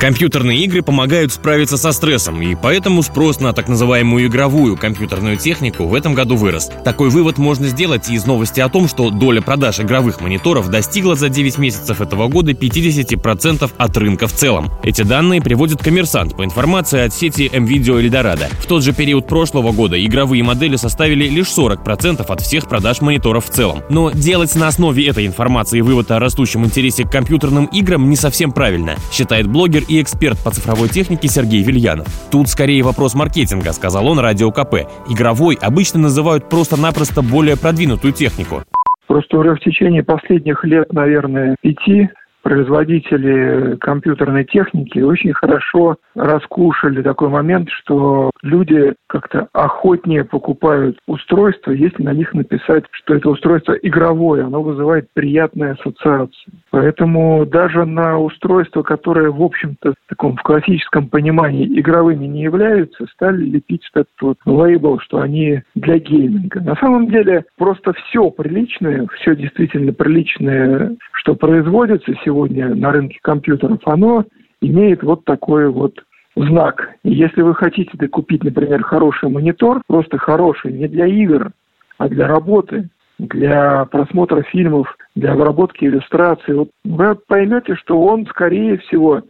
Компьютерные игры помогают справиться со стрессом, и поэтому спрос на так называемую игровую компьютерную технику в этом году вырос. Такой вывод можно сделать из новости о том, что доля продаж игровых мониторов достигла за 9 месяцев этого года 50% от рынка в целом. Эти данные приводит коммерсант по информации от сети MVideo Eldorado. В тот же период прошлого года игровые модели составили лишь 40% от всех продаж мониторов в целом. Но делать на основе этой информации вывод о растущем интересе к компьютерным играм не совсем правильно, считает блогер и эксперт по цифровой технике Сергей Вильянов. Тут скорее вопрос маркетинга, сказал он радио КП. Игровой обычно называют просто-напросто более продвинутую технику. Просто уже в течение последних лет, наверное, пяти производители компьютерной техники очень хорошо раскушали такой момент, что люди как-то охотнее покупают устройства, если на них написать, что это устройство игровое, оно вызывает приятные ассоциации. Поэтому даже на устройства, которые, в общем-то, в таком в классическом понимании игровыми не являются, стали лепить этот вот лейбл, что они для гейминга. На самом деле просто все приличное, все действительно приличное, что производится сегодня на рынке компьютеров, оно имеет вот такой вот знак. Если вы хотите купить, например, хороший монитор, просто хороший, не для игр, а для работы, для просмотра фильмов, для обработки иллюстраций, вот вы поймете, что он, скорее всего,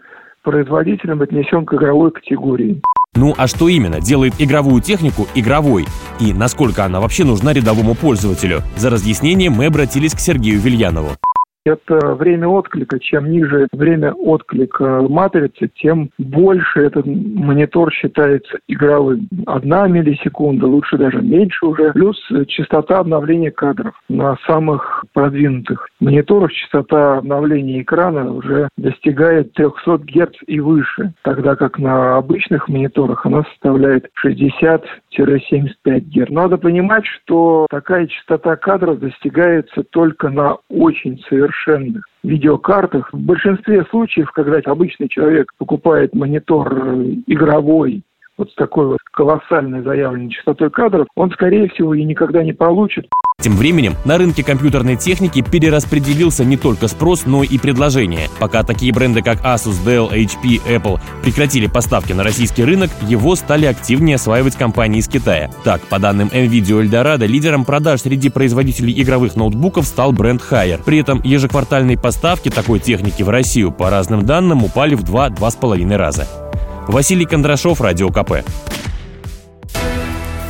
производителем отнесен к игровой категории. Ну а что именно делает игровую технику игровой? И насколько она вообще нужна рядовому пользователю? За разъяснением мы обратились к Сергею Вильянову это время отклика. Чем ниже время отклика матрицы, тем больше этот монитор считается игровым. Одна миллисекунда, лучше даже меньше уже. Плюс частота обновления кадров. На самых продвинутых мониторах частота обновления экрана уже достигает 300 Гц и выше, тогда как на обычных мониторах она составляет 60-75 Гц. Надо понимать, что такая частота кадров достигается только на очень совершенных совершенных видеокартах. В большинстве случаев, когда обычный человек покупает монитор э, игровой, вот с такой вот колоссальной заявленной частотой кадров, он, скорее всего, и никогда не получит. Тем временем на рынке компьютерной техники перераспределился не только спрос, но и предложение. Пока такие бренды, как Asus, Dell, HP, Apple прекратили поставки на российский рынок, его стали активнее осваивать компании из Китая. Так, по данным NVIDIA Eldorado, лидером продаж среди производителей игровых ноутбуков стал бренд Haier. При этом ежеквартальные поставки такой техники в Россию, по разным данным, упали в 2-2,5 раза. Василий Кондрашов, Радио КП.